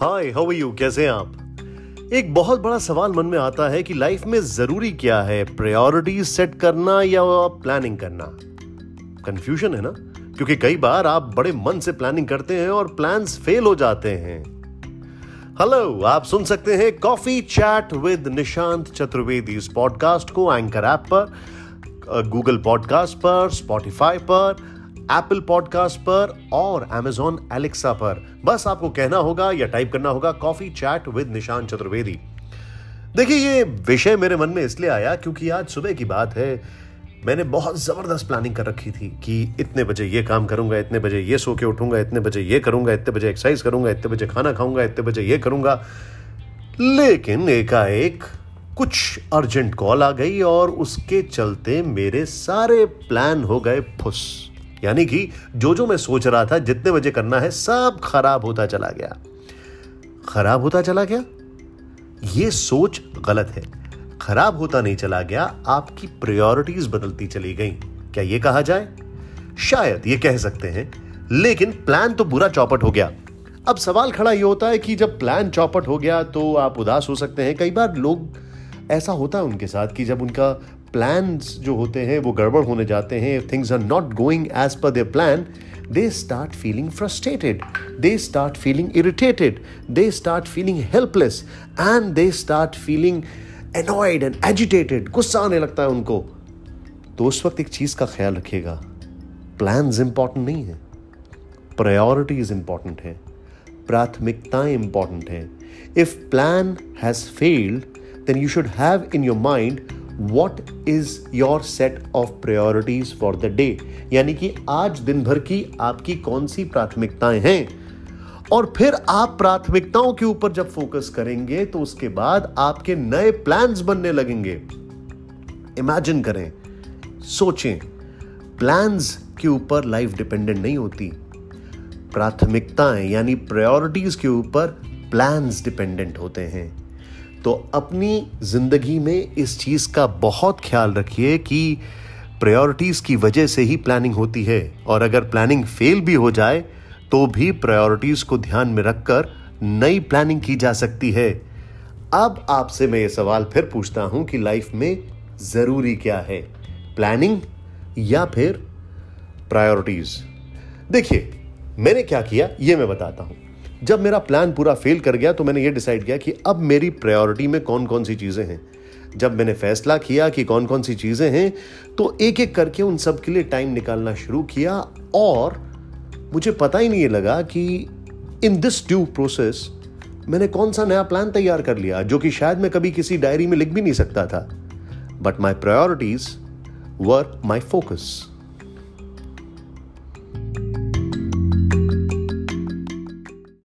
Hi how you कैसे हैं आप? एक बहुत बड़ा सवाल मन में आता है कि लाइफ में ज़रूरी क्या है? प्रायोरिटीज सेट करना या प्लानिंग करना? कंफ्यूजन है ना? क्योंकि कई बार आप बड़े मन से प्लानिंग करते हैं और प्लान्स फेल हो जाते हैं। हेलो आप सुन सकते हैं coffee chat with Nishant Chaturvedi इस पॉडकास्ट को एंकर ऐप पर गूगल पॉडकास्ट पर स्पॉटिफाई पर एप्पल पॉडकास्ट पर और एमेजॉन एलेक्सा पर। बस आपको कहना होगा या टाइप करना होगा कॉफ़ी चैट विद निशान चतुर्वेदी देखिए, ये विषय मेरे मन में इसलिए आया क्योंकि आज सुबह की बात है। मैंने बहुत ज़बरदस्त प्लानिंग कर रखी थी कि इतने बजे ये काम करूँगा, इतने बजे ये सो के उठूँगा, इतने बजे ये करूँगा, इतने बजे एक्सरसाइज करूँगा, इतने बजे खाना खाऊँगा, इतने बजे ये करूँगा। लेकिन एकाएक कुछ अर्जेंट कॉल आ गई और उसके चलते मेरे सारे प्लान हो गए फुस। यानी कि जो जो मैं सोच रहा था, जितने बजे करना है, सब खराब होता चला गया। खराब होता चला गया? ये सोच गलत है। खराब होता नहीं चला गया, आपकी प्रायोरिटीज बदलती चली गई। क्या यह कहा जाए? शायद ये कह सकते हैं, लेकिन प्लान तो बुरा चौपट हो गया। अब सवाल खड़ा ये होता है कि जब प्लान चौपट हो गया तो आप उदास हो सकते हैं। कई बार लोग ऐसा होता है उनके साथ कि जब उनका प्लान्स जो होते हैं वो गड़बड़ होने जाते हैं। Things are not going as per their plan they start feeling frustrated, they start feeling irritated, they start feeling helpless, and they start feeling annoyed and agitated. गुस्सा आने लगता है उनको। तो उस वक्त एक चीज़ का ख्याल रखिएगा। प्लान इंपॉर्टेंट नहीं है। प्रायोरिटीज इंपॉर्टेंट है। प्राथमिकताएँ इंपॉर्टेंट है। If plan has failed then you should have in your mind what is your set of priorities for the day यानी कि आज दिन भर की आपकी कौन सी प्राथमिकताएँ हैं? और फिर आप प्राथमिकताओं के ऊपर जब फोकस करेंगे तो उसके बाद आपके नए प्लान्स बनने लगेंगे। इमेजिन करें, सोचें प्लान्स के ऊपर लाइफ डिपेंडेंट नहीं होती। प्राथमिकताएँ, यानी प्रायोरिटीज के ऊपर प्लान्स डिपेंडेंट होते हैं। तो अपनी ज़िंदगी में इस चीज़ का बहुत ख्याल रखिए कि प्रायोरिटीज की वजह से ही प्लानिंग होती है। और अगर प्लानिंग फेल भी हो जाए तो भी प्रायोरिटीज को ध्यान में रखकर नई प्लानिंग की जा सकती है। अब आपसे मैं ये सवाल फिर पूछता हूँ कि लाइफ में ज़रूरी क्या है? प्लानिंग या फिर प्रायोरिटीज देखिए, मैंने क्या किया, ये मैं बताता हूँ। जब मेरा प्लान पूरा फेल कर गया तो मैंने ये डिसाइड किया कि अब मेरी प्रायोरिटी में कौन कौन सी चीज़ें हैं। जब मैंने फैसला किया कि कौन कौन सी चीज़ें हैं तो एक एक करके उन सब के लिए टाइम निकालना शुरू किया और मुझे पता ही नहीं लगा कि इन दिस ड्यू प्रोसेस मैंने कौन सा नया प्लान तैयार कर लिया, जो कि शायद मैं कभी किसी डायरी में लिख भी नहीं सकता था। But my priorities were my focus